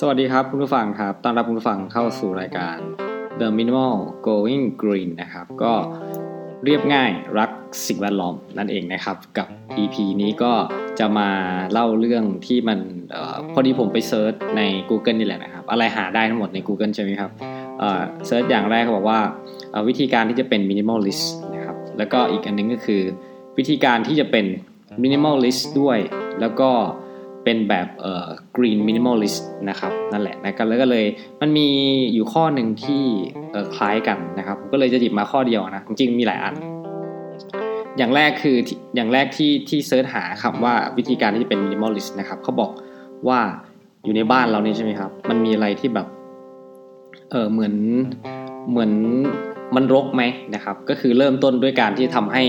สวัสดีครับคุณผู้ฟังครับ ต้อนรับคุณผู้ฟังเข้าสู่รายการ The Minimal Going Green นะครับ ก็เรียบง่ายรักสิ่งแวดล้อมนั่นเองนะครับ กับ EP นี้ก็จะมาเล่าเรื่องที่มันเออพอดีผมไป search ใน Google นี่แหละนะครับ อะไรหาได้ทั้งหมดใน Google ใช่ไหมครับ search อย่างแรกเขาบอกว่าวิธีการที่จะเป็น minimalist นะครับ แล้วก็อีกอันนึงก็คือ วิธีการที่จะเป็น minimalist ด้วย แล้วก็ เป็นแบบเอ่อ green minimalist นะครับนั่นแหละนะครับแล้วก็เลยมันมีอยู่ข้อหนึ่งที่เอ่อคล้ายกันนะครับก็เลยจะหยิบมาข้อเดียวนะจริงมีหลายอัน อย่างแรกคืออย่างแรกที่ที่เซิร์ชหาคำว่าวิธีการที่จะเป็น minimalist นะครับเขาบอกว่าอยู่ในบ้านเรานี่ใช่ไหมครับ มันมีอะไรที่แบบเออเหมือนเหมือนมันรกไหมนะครับ ก็คือเริ่มต้นด้วยการที่ทำให้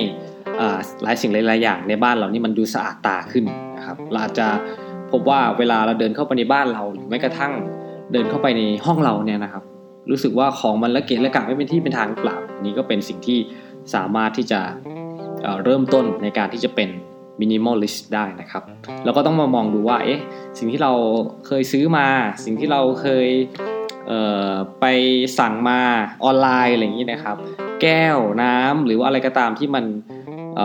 หลายสิ่งหลายอย่างในบ้านเรานี่มันดูสะอาดตาขึ้นนะครับ เราอาจจะ พบว่าเวลาเราเดินเข้าไปในบ้านเราหรือแม้กระทั่งเดินเข้าไปในห้องเราเนี่ยนะครับ รู้สึกว่าของมันละเกะละกะไม่เป็นที่เป็นทางเหล่านี้ก็เป็นสิ่งที่สามารถที่จะเริ่มต้นในการที่จะเป็น minimalist ได้นะครับเราก็ต้องมามองดูว่าเอ๊ะสิ่งที่เราเคยซื้อมา สิ่งที่เราเคยไปสั่งมาออนไลน์อะไรอย่างนี้นะครับ แก้วน้ำหรือว่าอะไรก็ตามที่มันอ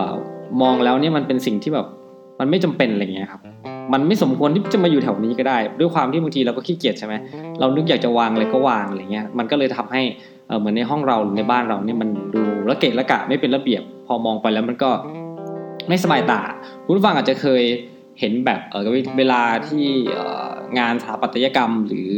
มองแล้วเนี่ยมันเป็นสิ่งที่แบบมันไม่จำเป็นอะไรเงี้ยครับมันไม่สมควรที่จะมาอยู่แถวนี้ก็ได้ ด้วยความที่บางทีเราก็ขี้เกียจใช่ไหมเรานึกอยากจะวางอะไรก็วางอะไรเงี้ยมันก็เลยทำให้เหมือนในห้องเราในบ้านเราเนี่ยมันดูละเกะละกะไม่เป็นระเบียบ พอมองไปแล้วมันก็ไม่สบายตาคุณผู้ฟังอาจจะเคยเห็นแบบเออเวลาที่งานสถาปัตยกรรมหรือ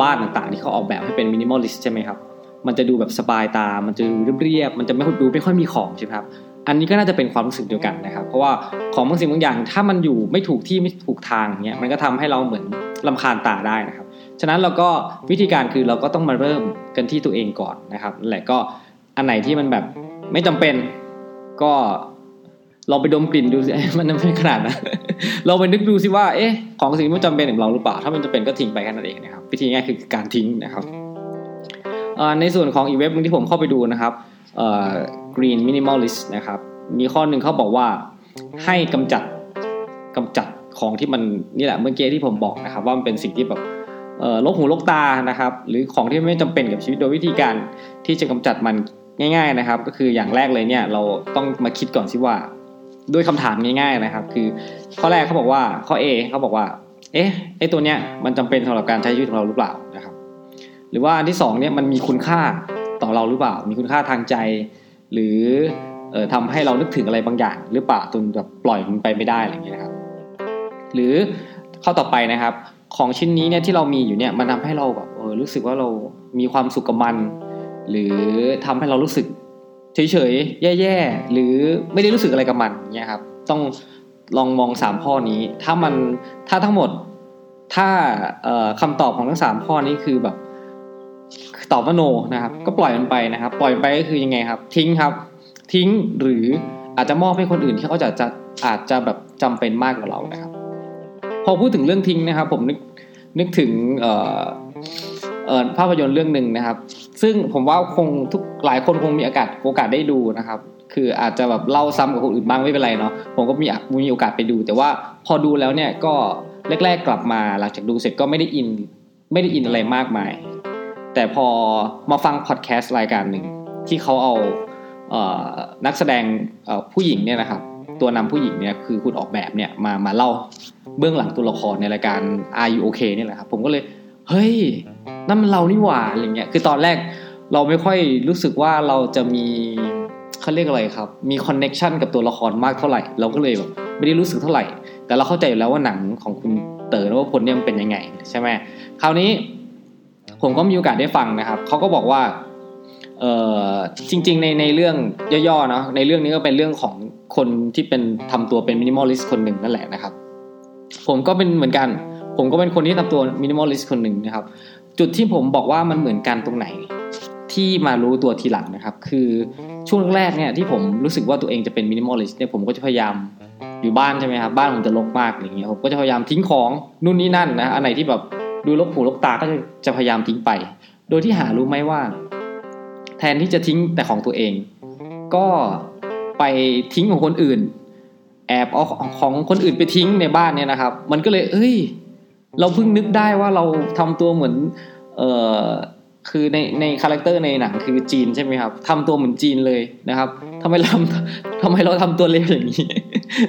บ้านต่างๆ ที่เขาออกแบบให้เป็น minimalist ใช่ไหมครับมันจะดูแบบสบายตา มันจะดูเรียบๆมันจะไม่ดูไม่ค่อยมีของใช่ไหมครับ อันนี้ก็น่าจะเป็นความรู้สึกเดียวกันนะครับ เพราะว่าของบางสิ่งบางอย่าง ถ้ามันอยู่ไม่ถูกที่ไม่ถูกทางเนี้ยมันก็ทำให้เราเหมือนรำคาญตาได้นะครับ ฉะนั้นเราก็วิธีการคือเราก็ต้องมาเริ่มกันที่ตัวเองก่อนนะครับแหละก็อันไหนที่มันแบบไม่จำเป็นก็ลองไปดมกลิ่นดูสิมันไม่ขนาดนะเราไปนึกดูสิว่าเอ๊ะของสิ่งที่มันจำเป็นของเราหรือเปล่า ถ้ามันจะเป็นก็ทิ้งไปแค่นั้นเองนะครับวิธีง่ายคือการทิ้งนะครับในส่วนของอีเว็บนึงที่ผมเข้าไปดูนะครับ Green Minimalist นะครับ มีข้อหนึ่งเขาบอกว่าให้กำจัดกำจัดของที่มันนี่แหละเมื่อกี้ที่ผมบอกนะครับ ว่ามันเป็นสิ่งที่แบบลกหูลกตานะครับ หรือของที่ไม่จำเป็นกับชีวิตโดยวิธีการที่จะกำจัดมันง่าย ๆนะครับ ก็คืออย่างแรกเลยเนี่ยเราต้องมาคิดก่อนสิว่า ด้วยคำถามง่าย ๆนะครับ คือข้อแรกเขาบอกว่าข้อ A เขาบอกว่า เอ๊ะไอตัวเนี้ยมันจำเป็นสำหรับการใช้ชีวิตของเราหรือเปล่านะครับ หรือว่าอันที่2เนี่ยมันมีคุณค่า ต่อเราหรือเปล่า มีคุณค่าทางใจ หรือเออทำให้เรานึกถึงอะไรบางอย่าง หรือเปล่าจนแบบปล่อยมันไปไม่ได้อะไรอย่างเงี้ยครับ หรือข้อต่อไปนะครับ ของชิ้นนี้เนี่ยที่เรามีอยู่เนี่ยมันทำให้เราแบบเออรู้สึกว่าเรามีความสุขกับมัน หรือทำให้เรารู้สึกเฉยๆแย่ๆหรือไม่ได้รู้สึกอะไรกับมันเนี่ยครับ ต้องลองมองสามข้อนี้ ถ้ามันถ้าทั้งหมดถ้าคำตอบของทั้งสามข้อนี้คือแบบ ตอบว่าโนนะครับ ก็ปล่อยมันไปนะครับ ปล่อยไปก็คือยังไงครับ ทิ้งครับ ทิ้งหรืออาจจะมอบให้คนอื่นที่เขาจะจะอาจจะแบบจำเป็นมากกว่าเรานะครับ พอพูดถึงเรื่องทิ้งนะครับ ผมนึกนึกถึงเอ่อเอ่อภาพยนตร์เรื่องหนึ่งนะครับ ซึ่งผมว่าคงทุกหลายคนคงมีโอกาสโอกาสได้ดูนะครับ คืออาจจะแบบเล่าซ้ำกับคนอื่นบ้างไม่เป็นไรเนาะผมก็มีมีโอกาสไปดู แต่ว่าพอดูแล้วเนี่ยก็แรก ๆกลับมาหลังจากดูเสร็จก็ไม่ได้อินไม่ได้อินอะไรมากมาย แต่พอมาฟังพอดแคสต์รายการหนึ่งที่เขาเอาเออนักแสดงผู้หญิงเนี่ยนะครับ ตัวนำผู้หญิงเนี่ยคือคุณออกแบบเนี่ยมามาเล่าเบื้องหลังตัวละครในรายการ Are You OK เนี่ยแหละครับ ผมก็เลย เฮ้ยนั่นมันเรานี่หว่าอะไรเงี้ยคือตอนแรกเราไม่ค่อยรู้สึกว่าเราจะมีเขาเรียกอะไรครับ มีคอนเน็ชันกับตัวละครมากเท่าไหร่ เราก็เลยแบบไม่ได้รู้สึกเท่าไหร่ แต่เราเข้าใจอยู่แล้วว่าหนังของคุณเต๋อว่าพลเนี่ยมันเป็นยังไงใช่ไหมคราวนี้ ผมก็มีโอกาสได้ฟังนะครับเขาก็บอกว่าเออจริง ๆ ในในเรื่องย่อๆเนาะในเรื่องนี้ก็เป็นเรื่องของคนที่เป็นทำตัวเป็น minimalist คนหนึ่งนั่นแหละนะครับ ผมก็เป็นเหมือนกัน ผมก็เป็นคนที่ทำตัว minimalist คนหนึ่งนะครับ จุดที่ผมบอกว่ามันเหมือนกันตรงไหน ที่มารู้ตัวทีหลังนะครับ คือช่วงแรกเนี่ยที่ผมรู้สึกว่าตัวเองจะเป็น minimalist เนี่ยผมก็จะพยายามอยู่บ้านใช่ไหมครับบ้านผมจะรกมากอย่างเงี้ยผมก็จะพยายามทิ้งของนู่นนี่นั่นนะอันไหนที่แบบ ดูรกหูรกตาก็จะพยายามทิ้งไป โดยที่หารู้ไหมว่า แทนที่จะทิ้งแต่ของตัวเอง ก็ไปทิ้งของคนอื่น แอบเอาของคนอื่นไปทิ้งในบ้านเนี่ยนะครับ มันก็เลย เอ้ย เราเพิ่งนึกได้ว่าเราทำตัวเหมือน เอ่อคือในใน character ในหนังคือจีนใช่ไหมครับทำตัวเหมือนจีนเลยนะครับทำไมเราทำไมเราทำตัวเลวอย่างนี้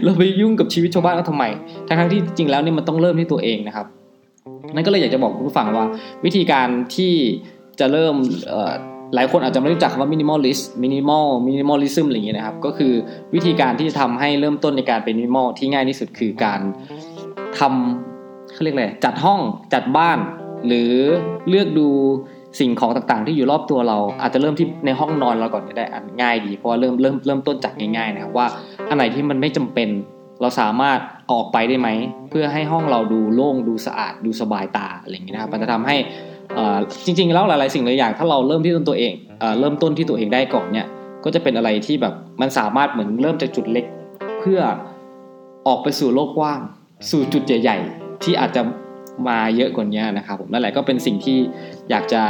เราไปยุ่งกับชีวิตชาวบ้านเขาทำไมทั้งที่จริงแล้วเนี่ยมันต้องเริ่มที่ตัวเองนะครับ นั่นก็เลยอยากจะบอกคุณผู้ฟังว่า วิธีการที่จะเริ่มหลายคนอาจจะไม่รู้จักคำว่า minimalist minimal minimalism อะไรอย่างเงี้ยนะครับ ก็คือวิธีการที่จะทำให้เริ่มต้นในการเป็นมินิมอลที่ง่ายที่สุดคือการทำเขาเรียกอะไรจัดห้องจัดบ้าน หรือเลือกดูสิ่งของต่างๆ ที่อยู่รอบตัวเรา อาจจะเริ่มที่ในห้องนอนเราก่อนก็ได้อันง่ายดีเพราะว่าเริ่มเริ่มเริ่มต้นจากง่ายๆนะครับว่าอันไหนที่มันไม่จำเป็นเราสามารถ ออกไปได้ไหม เพื่อให้ห้องเราดูโล่งดูสะอาดดูสบายตาอะไรอย่างเงี้ยนะครับมันจะทำให้จริงๆแล้วหลายๆสิ่งหลายอย่างถ้าเราเริ่มที่ต้นตัวเองเริ่มต้นที่ตัวเองได้ก่อนเนี่ยก็จะเป็นอะไรที่แบบมันสามารถเหมือนเริ่มจากจุดเล็ก เพื่อออกไปสู่โลกกว้าง สู่จุดใหญ่ ๆ ที่อาจจะมาเยอะกว่านี้นะครับผมนั่นแหละก็เป็นสิ่งที่อยากจะ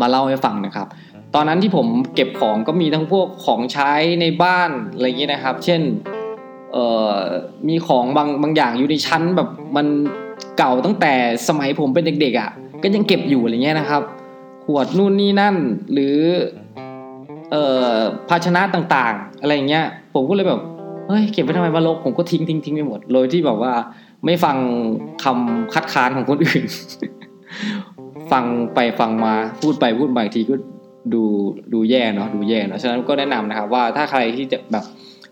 มาเล่าให้ฟังนะครับ ตอนนั้นที่ผมเก็บของก็มีทั้งพวกของใช้ในบ้านอะไรอย่างนี้นะครับ เช่น เอ่อมีของบางบางอย่างอยู่ในชั้นแบบมันเก่าตั้งแต่สมัยผมเป็นเด็กๆอะ่ะ ก็ยังเก็บอยู่อะไรเงี้ยนะครับ ขวดนู่นนี่นั่น หรือเอ่อภาชนะต่างๆ อะไรเงี้ย ผมก็เลยแบบเฮ้ยเก็บไว้ทำไมวะลกผมก็ทิ้งทิ้งทิ้งไปหมด โดยที่แบบว่าไม่ฟังคำคัดค้านของคนอื่น ฟังไปฟังมาพูดไปพูดมาทีก็ดูดูแย่เนาะดูแย่เนาะฉะนั้นก็แนะนำนะครับ ว่าถ้าใครที่จะแบบ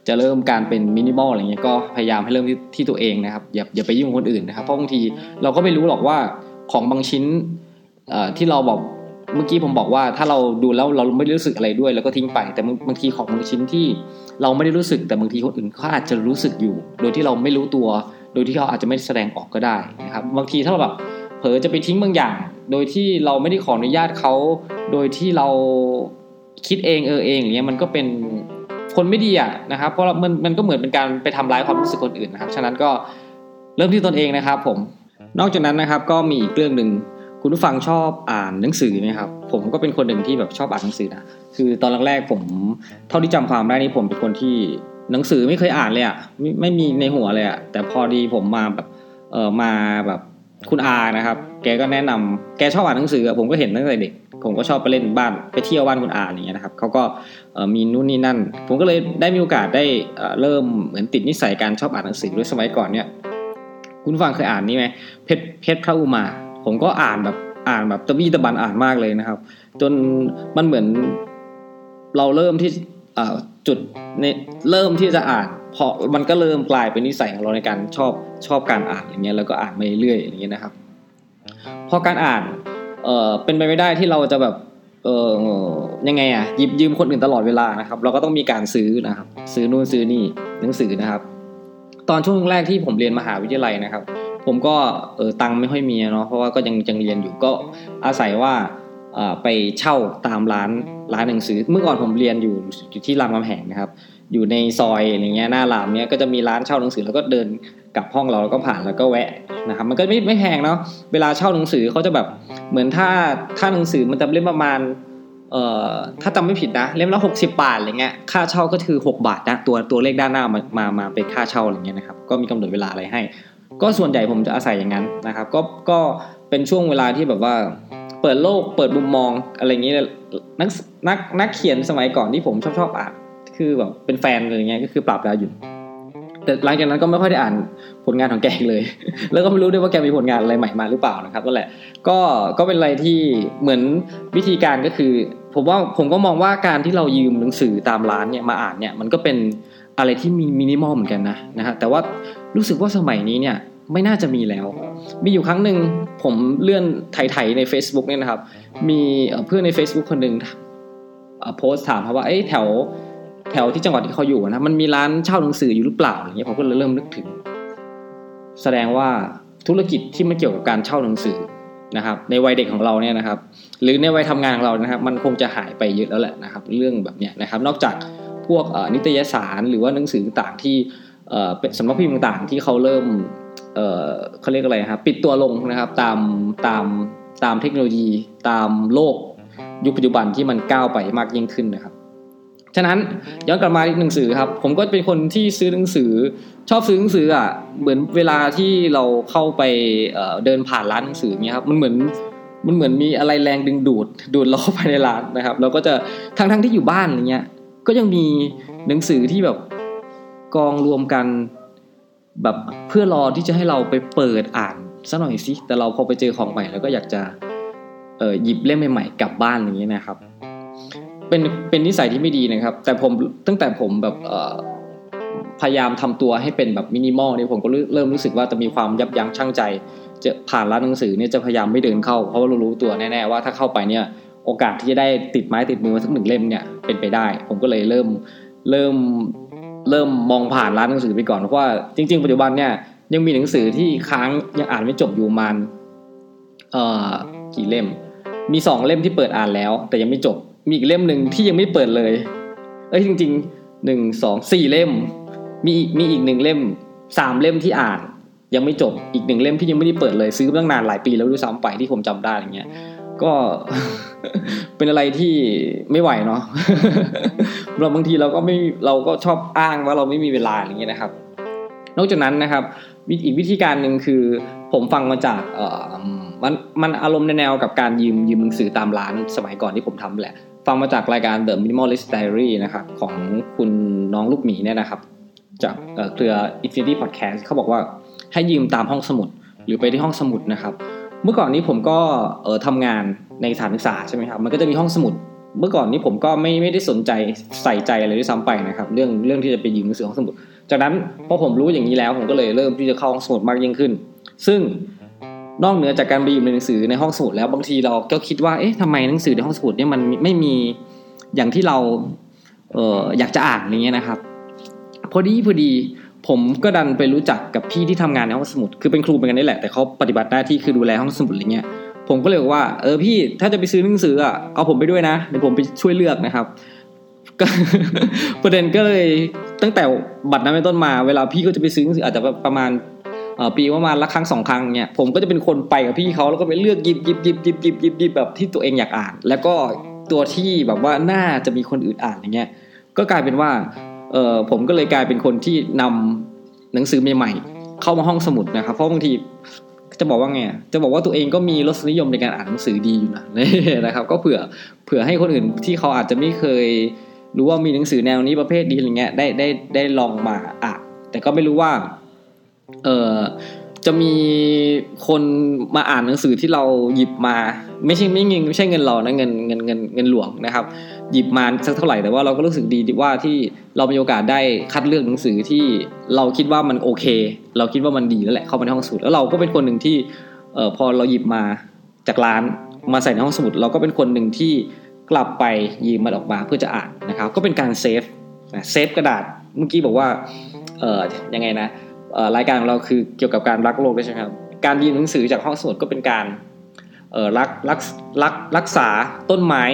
จะเริ่มการเป็นมินิมอลอะไรเงี้ยก็พยายามให้เริ่มที่ที่ตัวเองนะครับอย่าอย่าไปยุ่งคนอื่นนะครับเพราะบางทีเราก็ไม่รู้หรอกว่าของบางชิ้นที่เราบอกเมื่อกี้ผมบอกว่าถ้าเราดูแล้วเราไม่รู้สึกอะไรด้วยแล้วก็ทิ้งไปแต่บางทีของบางชิ้นที่เราไม่ได้รู้สึกแต่บางทีคนอื่นเขาอาจจะรู้สึกอยู่ โดยที่เราไม่รู้ตัว โดยที่เขาอาจจะไม่แสดงออกก็ได้นะครับบางทีถ้าเราแบบเผลอจะไปทิ้งบางอย่าง โดยที่เราไม่ได้ขออนุญาตเขาโดยที่เราคิดเองเออเองอย่างเงี้ยมันก็เป็น คนไม่ดีอะนะครับ เพราะมันมันก็เหมือนเป็นการไปทำร้ายความรู้สึกคนอื่นนะครับ ฉะนั้นก็เริ่มที่ตนเองนะครับ ผม นอกจากนั้นนะครับ ก็มีอีกเรื่องหนึ่งคุณผู้ฟังชอบอ่านหนังสือไหมครับผมก็เป็นคนหนึ่งที่แบบชอบอ่านหนังสือนะคือตอนแรกๆผมเท่าที่จำความได้นี่ผมเป็นคนที่หนังสือไม่เคยอ่านเลยอะ่ะไม่ไม่มีในหัวเลยอะ่ะแต่พอดีผมมาแบบเออมาแบบ คุณอานะครับ แกก็แนะนำแกชอบอ่านหนังสือผมก็เห็นตั้งแต่เด็ก ผมก็ชอบไปเล่นบ้านไปเที่ยวบ้านคุณอาอย่างเงี้ยนะครับเขาก็มีนู่นนี่นั่น ผมก็เลยได้มีโอกาสได้เริ่มเหมือนติดนิสัยการชอบอ่านหนังสือด้วยสมัยก่อนเนี่ย คุณฟังเคยอ่านนี่ไหมเพชรเพชรพระอุมา ผมก็อ่านแบบอ่านแบบตะบี้ตะบันอ่านมากเลยนะครับ จนมันเหมือนเราเริ่มที่จุดในเริ่มที่จะอ่าน พอมันก็เริ่มกลายเป็นนิสัยของเราในการชอบชอบการอ่านอย่างเงี้ยแล้วก็อ่านไปเรื่อยอย่างเงี้ยนะครับ พอการอ่านเออเป็นไปไม่ได้ที่เราจะแบบเออยังไงอะหยิบยืมคนอื่นตลอดเวลานะครับ เราก็ต้องมีการซื้อนะครับ ซื้อนู่นซื้อนี่หนังสือนะครับ ตอนช่วงแรกที่ผมเรียนมหาวิทยาลัยนะครับ ผมก็เออตังไม่ค่อยมีเนาะเพราะว่าก็ยังยังเรียนอยู่ก็อาศัยว่าไปเช่าตามร้านร้านหนังสือ เมื่อก่อนผมเรียนอยู่อยู่ที่รามคำแหงนะครับ อยู่ในซอยอะไรเงี้ยหน้ารามเนี้ยก็จะมีร้านเช่าหนังสือแล้วก็เดินกลับห้องเราแล้วก็ผ่านแล้วก็แวะนะครับมันก็ไม่ไม่แพงเนาะเวลาเช่าหนังสือเขาจะแบบเหมือนถ้าถ้าหนังสือมันจะเล่มประมาณเอ่อถ้าจำไม่ผิดนะเล่มละหกสิบาทอะไรเงี้ยค่าเช่าก็คือหกบาทนะตัวตัวเลขด้านหน้ามามามาเป็นค่าเช่าอะไรเงี้ยนะครับก็มีกำหนดเวลาอะไรให้ ก็ส่วนใหญ่ผมจะอาศัยอย่างนั้นนะครับ ก็ก็เป็นช่วงเวลาที่แบบว่าเปิดโลกเปิดมุมมองอะไรเงี้ยนักนักนักเขียนสมัยก่อนที่ผมชอบชอบอ่าน คือแบบเป็นแฟนอะไรเงี้ยก็คือปราบดาวหยุดแต่หลังจากนั้นก็ไม่ค่อยได้อ่านผลงานของแกเลย แล้วก็ไม่รู้ด้วยว่าแกมีผลงานอะไรใหม่มาหรือเปล่านะครับก็แหละ ก็ก็เป็นอะไรที่เหมือนวิธีการก็คือ ผมว่าผมก็มองว่าการที่เรายืมหนังสือตามร้านเนี่ยมาอ่านเนี่ยมันก็เป็นอะไรที่มีมินิมอลเหมือนกันนะนะฮะแต่ว่ารู้สึกว่าสมัยนี้เนี่ยไม่น่าจะมีแล้ว มีอยู่ครั้งหนึ่งผมเลื่อนไถๆใน Facebook เนี่ยนะครับ มีเพื่อนใน Facebook คนหนึ่งโพสต์ถามเขาว่าเอ้แถว แถวที่จังหวัดที่เขาอยู่นะมันมีร้านเช่าหนังสืออยู่หรือเปล่าอย่างเงี้ยผมก็เลยเริ่มนึกถึง แสดงว่าธุรกิจที่มันเกี่ยวกับการเช่าหนังสือนะครับ ในวัยเด็กของเราเนี่ยนะครับ หรือในวัยทำงานของเรานะครับ มันคงจะหายไปเยอะแล้วแหละนะครับ เรื่องแบบเนี้ยนะครับ นอกจากพวกนิตยสารหรือว่าหนังสือต่างๆที่สำนักพิมพ์ต่างๆ ที่เขาเริ่มเขาเรียกอะไรครับปิดตัวลงนะครับตามตามตามเทคโนโลยีตามโลกยุคปัจจุบันที่มันก้าวไปมากยิ่งขึ้นนะครับ ฉะนั้นย้อนกลับมาที่หนังสือครับ ผมก็เป็นคนที่ซื้อหนังสือ ชอบซื้อหนังสืออะเหมือนเวลาที่เราเข้าไปเดินผ่านร้านหนังสือเงี้ยครับมันเหมือนมันเหมือนมีอะไรแรงดึงดูดดูดเราเข้าไปในร้านนะครับเราก็จะทั้งทั้งที่อยู่บ้านอะไรเงี้ย ก็ยังมีหนังสือที่แบบกองรวมกันแบบเพื่อรอที่จะให้เราไปเปิดอ่านสักหน่อยสิแต่เราพอไปเจอของใหม่แล้วก็อยากจะเออหยิบเล่มใหม่ๆกลับบ้านอย่างนี้นะครับ เป็นเป็นนิสัยที่ไม่ดีนะครับ แต่ผมตั้งแต่ผมแบบพยายามทำตัวให้เป็นแบบมินิมอลเนี่ยผมก็เริ่มรู้สึกว่าจะมีความยับยั้งชั่งใจ จะผ่านร้านหนังสือเนี่ยจะพยายามไม่เดินเข้า เพราะว่าเรารู้ตัวแน่ๆว่าถ้าเข้าไปเนี่ยโอกาสที่จะได้ติดไม้ติดมือสักหนึ่งเล่มเนี่ยเป็นไปได้ ผมก็เลยเริ่มเริ่มเริ่มมองผ่านร้านหนังสือไปก่อนเพราะว่าจริง ๆ ปัจจุบันเนี่ยยังมีหนังสือที่ค้างยังอ่านไม่จบอยู่มันเอ่อกี่เล่ม มีสองเล่มที่เปิดอ่านแล้ว แต่ยังไม่จบ มีอีกเล่มหนึ่งที่ยังไม่เปิดเลย เอ้ยจริงๆหนึ่งสองสี่เล่ม มีมีอีกหนึ่งเล่มสามเล่มที่อ่าน ยังไม่จบอีกหนึ่งเล่มที่ยังไม่ได้เปิดเลย ซื้อมาตั้งนานหลายปีแล้วด้วยซ้ำไปที่ผมจำได้อย่างเงี้ยก็เป็นอะไรที่ไม่ไหวเนาะเราบางทีเราก็ไม่เราก็ชอบอ้างว่าเราไม่มีเวลาอย่างเงี้ยนะครับ นอกจากนั้นนะครับอีกวิธีการหนึ่งคือผมฟังมาจากเออมันมันอารมณ์ในแนวกับการยืมยืมหนังสือตามร้านสมัยก่อนที่ผมทำแหละ ฟังมาจากรายการ The Minimalist Diary นะครับของคุณน้องลูกหมีเนี่ยนะครับ จากเครือ Infinity Podcast เขาบอกว่าให้ยืมตามห้องสมุดหรือไปที่ห้องสมุดนะครับ เมื่อก่อนนี้ผมก็เออทำงานในสถานศึกษาใช่ไหมครับมันก็จะมีห้องสมุด เมื่อก่อนนี้ผมก็ไม่ไม่ได้สนใจใส่ใจอะไรด้วยซ้ำไปนะครับ เรื่องเรื่องที่จะไปยืมหนังสือห้องสมุด จากนั้นพอผมรู้อย่างนี้แล้วผมก็เลยเริ่มที่จะเข้าห้องสมุดมากยิ่งขึ้น ซึ่ง นอกเหนือจากการไปยืมหนังสือในห้องสมุดแล้วบางทีเราก็คิดว่าเอ๊ะทำไมหนังสือในห้องสมุดเนี่ยมันไม่มีอย่างที่เราเอออยากจะอ่านอย่างเงี้ยนะครับพอดีพอดีผมก็ดันไปรู้จักกับพี่ที่ทำงานในห้องสมุดคือเป็นครูเป็นกันนี่แหละแต่เขาปฏิบัติหน้าที่คือดูแลห้องสมุดอะไรเงี้ยผมก็เลยบอกว่าเออพี่ถ้าจะไปซื้อหนังสืออะเอาผมไปด้วยนะเดี๋ยวผมไปช่วยเลือกนะครับก็ประเด็นก็เลยตั้งแต่บัตรนั้นเป็นต้นมา เวลาพี่ก็จะไปซื้อหนังสืออาจจะประมาณ ปีประมาณละครั้งสองครั้งเนี่ยผมก็จะเป็นคนไปกับพี่เขาแล้วก็ไปเลือกยิบยิบยิบยิบยิบยิบยิบแบบที่ตัวเองอยากอ่าน แล้วก็ตัวที่แบบว่าน่าจะมีคนอื่นอ่านอย่างเงี้ยก็กลายเป็นว่าเออผมก็เลยกลายเป็นคนที่นำหนังสือใหม่ๆเข้ามาห้องสมุดนะครับ เพราะบางทีจะบอกว่าไงจะบอกว่าตัวเองก็มีรสนิยมในการอ่านหนังสือดีอยู่นะนะครับ ก็เผื่อเผื่อให้คนอื่นที่เขาอาจจะไม่เคยรู้ว่ามีหนังสือแนวนี้ประเภทดีอะไรเงี้ยได้ได้ได้ลองมาอ่านแต่ก็ไม่รู้ว่า เออจะมีคนมาอ่านหนังสือที่เราหยิบมา ไม่ใช่ไม่เงินไม่ใช่เงินเรานะเงินเงินเงินเงินหลวงนะครับ หยิบมาสักเท่าไหร่แต่ว่าเราก็รู้สึกดีว่าที่เรามีโอกาสได้คัดเลือกหนังสือที่เราคิดว่ามันโอเค เราคิดว่ามันดีแล้วแหละเข้ามาในห้องสมุดแล้วเราก็เป็นคนหนึ่งที่เออพอเราหยิบมาจากร้านมาใส่ในห้องสมุด เราก็เป็นคนหนึ่งที่กลับไปยืมมันออกมาเพื่อจะอ่านนะครับ ก็เป็นการ save save กระดาษเมื่อกี้บอกว่าเออยังไงนะ รายการของเราคือเกี่ยวกับการรักโลกใช่ไหมครับ การยืมหนังสือจากห้องสมุดก็เป็นการรักรักรักรักษาต้นไม้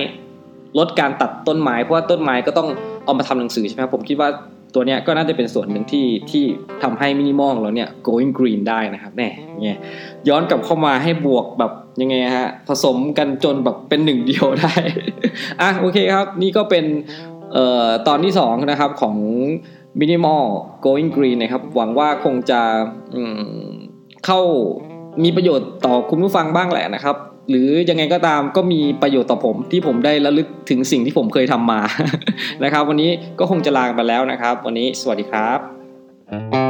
ลดการตัดต้นไม้ เพราะว่าต้นไม้ก็ต้องเอามาทำหนังสือใช่ไหมครับผมคิดว่าตัวเนี้ยก็น่าจะเป็นส่วนหนึ่งที่ที่ทำให้มินิมอลเราเนี่ย going green ได้นะครับแน่เนี่ยย้อนกลับเข้ามาให้บวกแบบยังไงฮะผสมกันจนแบบเป็นหนึ่งเดียวได้ อะโอเคครับ นี่ก็เป็นเอ่อตอนที่สองนะครับของ มินิมอล going green นะครับ หวังว่าคงจะเข้ามีประโยชน์ต่อคุณผู้ฟังบ้างแหละนะครับ หรือยังไงก็ตามก็มีประโยชน์ต่อผมที่ผมได้ระลึกถึงสิ่งที่ผมเคยทำมานะครับ วันนี้ก็คงจะลาไปแล้วนะครับ วันนี้สวัสดีครับ